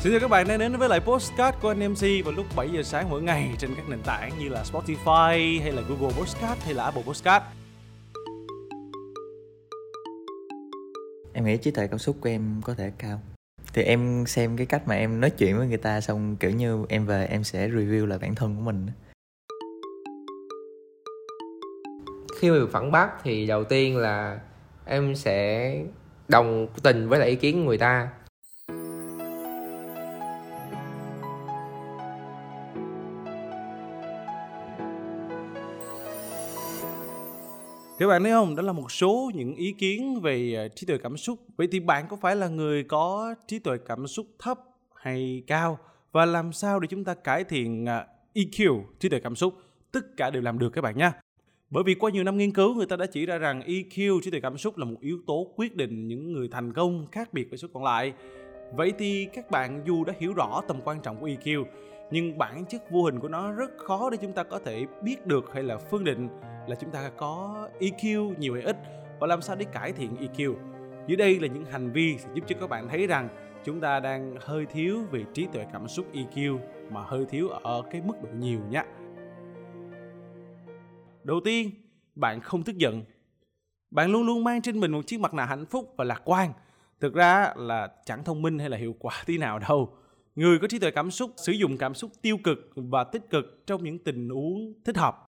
Xin chào các bạn đang đến với lại Postcard của anh MC vào lúc 7 giờ sáng mỗi ngày trên các nền tảng như là Spotify hay là Google Postcard hay là Apple Postcard. em nghĩ trí tuệ cảm xúc của em có thể cao. Thì em xem cái cách mà em nói chuyện với người ta xong kiểu như em về em sẽ review lại bản thân của mình. Khi mà phản bác thì đầu tiên là em sẽ đồng tình với lại ý kiến của người ta Các bạn thấy không? Đó là một số những ý kiến về à, trí tuệ cảm xúc. Vậy thì bạn có phải là người có trí tuệ cảm xúc thấp hay cao? Và làm sao để chúng ta cải thiện à, EQ, trí tuệ cảm xúc? Tất cả đều làm được các bạn nha. Bởi vì qua nhiều năm nghiên cứu người ta đã chỉ ra rằng EQ, trí tuệ cảm xúc là một yếu tố quyết định những người thành công khác biệt với số còn lại. Vậy thì các bạn dù đã hiểu rõ tầm quan trọng của EQ nhưng bản chất vô hình của nó rất khó để chúng ta có thể biết được hay là phân định là chúng ta có EQ nhiều hay ít và làm sao để cải thiện EQ. Dưới đây là những hành vi sẽ giúp cho các bạn thấy rằng chúng ta đang hơi thiếu về trí tuệ cảm xúc EQ mà hơi thiếu ở cái mức độ nhiều nhé. Đầu tiên, bạn không tức giận. Bạn luôn luôn mang trên mình một chiếc mặt nạ hạnh phúc và lạc quan. Thực ra là chẳng thông minh hay là hiệu quả tí nào đâu. Người có trí tuệ cảm xúc sử dụng cảm xúc tiêu cực và tích cực trong những tình huống thích hợp.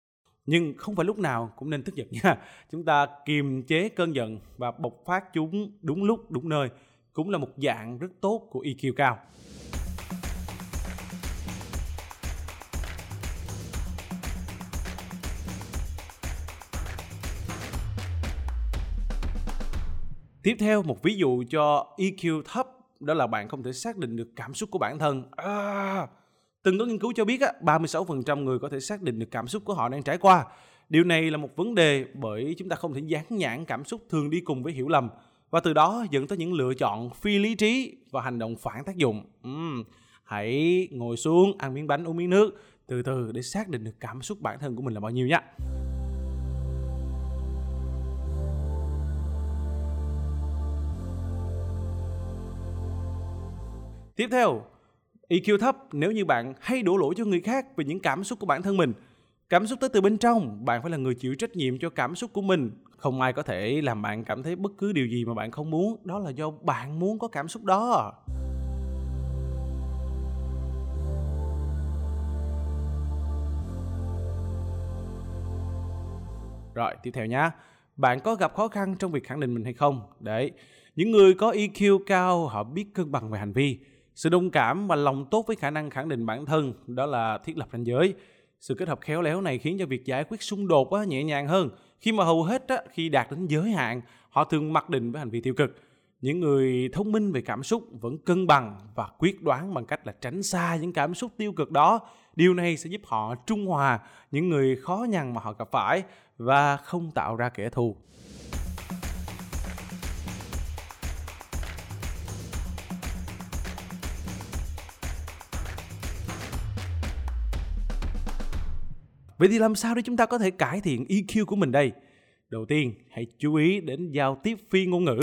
Nhưng không phải lúc nào cũng nên tức giận nha. Chúng ta kiềm chế cơn giận và bộc phát chúng đúng lúc, đúng nơi cũng là một dạng rất tốt của EQ cao. Tiếp theo một ví dụ cho EQ thấp đó là bạn không thể xác định được cảm xúc của bản thân. À, từng có nghiên cứu cho biết á, 36% người có thể xác định được cảm xúc của họ đang trải qua. Điều này là một vấn đề bởi chúng ta không thể dán nhãn cảm xúc thường đi cùng với hiểu lầm và từ đó dẫn tới những lựa chọn phi lý trí và hành động phản tác dụng. Uhm, hãy ngồi xuống, ăn miếng bánh, uống miếng nước từ từ để xác định được cảm xúc bản thân của mình là bao nhiêu nhé. Tiếp theo, EQ thấp nếu như bạn hay đổ lỗi cho người khác về những cảm xúc của bản thân mình. Cảm xúc tới từ bên trong, bạn phải là người chịu trách nhiệm cho cảm xúc của mình. Không ai có thể làm bạn cảm thấy bất cứ điều gì mà bạn không muốn, đó là do bạn muốn có cảm xúc đó. Rồi, tiếp theo nhá. Bạn có gặp khó khăn trong việc khẳng định mình hay không? Đấy, những người có EQ cao họ biết cân bằng về hành vi sự đồng cảm và lòng tốt với khả năng khẳng định bản thân đó là thiết lập ranh giới. Sự kết hợp khéo léo này khiến cho việc giải quyết xung đột á, nhẹ nhàng hơn. Khi mà hầu hết á, khi đạt đến giới hạn họ thường mặc định với hành vi tiêu cực. Những người thông minh về cảm xúc vẫn cân bằng và quyết đoán bằng cách là tránh xa những cảm xúc tiêu cực đó. Điều này sẽ giúp họ trung hòa những người khó nhằn mà họ gặp phải và không tạo ra kẻ thù. Vậy thì làm sao để chúng ta có thể cải thiện EQ của mình đây? Đầu tiên, hãy chú ý đến giao tiếp phi ngôn ngữ.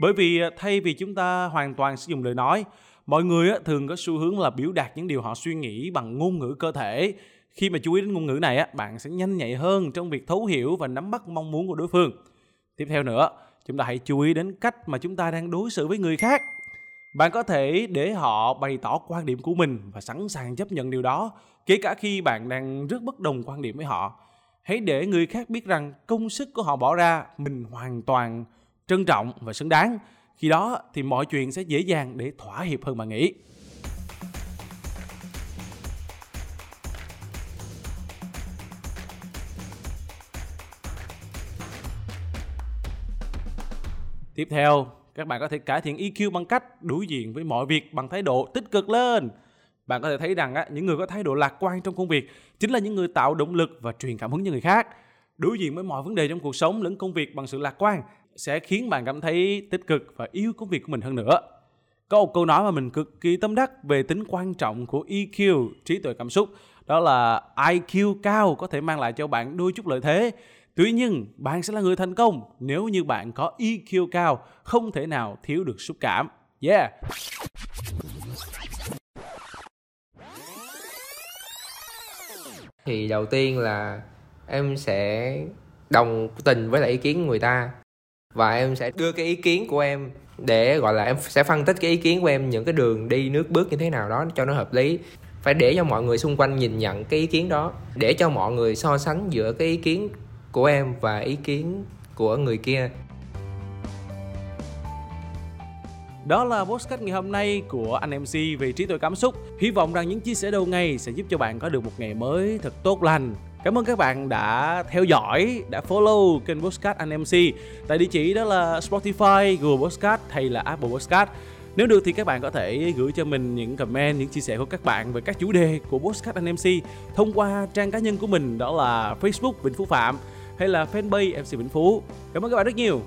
Bởi vì à, thay vì chúng ta hoàn toàn sử dụng lời nói, mọi người à, thường có xu hướng là biểu đạt những điều họ suy nghĩ bằng ngôn ngữ cơ thể. Khi mà chú ý đến ngôn ngữ này, à, bạn sẽ nhanh nhạy hơn trong việc thấu hiểu và nắm bắt mong muốn của đối phương. Tiếp theo nữa, chúng ta hãy chú ý đến cách mà chúng ta đang đối xử với người khác bạn có thể để họ bày tỏ quan điểm của mình và sẵn sàng chấp nhận điều đó, kể cả khi bạn đang rất bất đồng quan điểm với họ. Hãy để người khác biết rằng công sức của họ bỏ ra mình hoàn toàn trân trọng và xứng đáng. Khi đó thì mọi chuyện sẽ dễ dàng để thỏa hiệp hơn bạn nghĩ. Tiếp theo các bạn có thể cải thiện EQ bằng cách đối diện với mọi việc bằng thái độ tích cực lên. Bạn có thể thấy rằng á, những người có thái độ lạc quan trong công việc chính là những người tạo động lực và truyền cảm hứng cho người khác. Đối diện với mọi vấn đề trong cuộc sống lẫn công việc bằng sự lạc quan sẽ khiến bạn cảm thấy tích cực và yêu công việc của mình hơn nữa. Có một câu nói mà mình cực kỳ tâm đắc về tính quan trọng của EQ, trí tuệ cảm xúc, đó là IQ cao có thể mang lại cho bạn đôi chút lợi thế Tuy nhiên, bạn sẽ là người thành công nếu như bạn có EQ cao, không thể nào thiếu được xúc cảm. Yeah! Thì đầu tiên là em sẽ đồng tình với lại ý kiến của người ta và em sẽ đưa cái ý kiến của em để gọi là em sẽ phân tích cái ý kiến của em những cái đường đi nước bước như thế nào đó cho nó hợp lý phải để cho mọi người xung quanh nhìn nhận cái ý kiến đó để cho mọi người so sánh giữa cái ý kiến của em và ý kiến của người kia Đó là podcast ngày hôm nay của anh MC về trí tuệ cảm xúc. Hy vọng rằng những chia sẻ đầu ngày sẽ giúp cho bạn có được một ngày mới thật tốt lành. Cảm ơn các bạn đã theo dõi, đã follow kênh podcast anh MC tại địa chỉ đó là Spotify, Google Podcast hay là Apple Podcast. Nếu được thì các bạn có thể gửi cho mình những comment, những chia sẻ của các bạn về các chủ đề của podcast anh MC thông qua trang cá nhân của mình đó là Facebook Vĩnh Phú Phạm hay là fanpage MC Vĩnh Phú. Cảm ơn các bạn rất nhiều.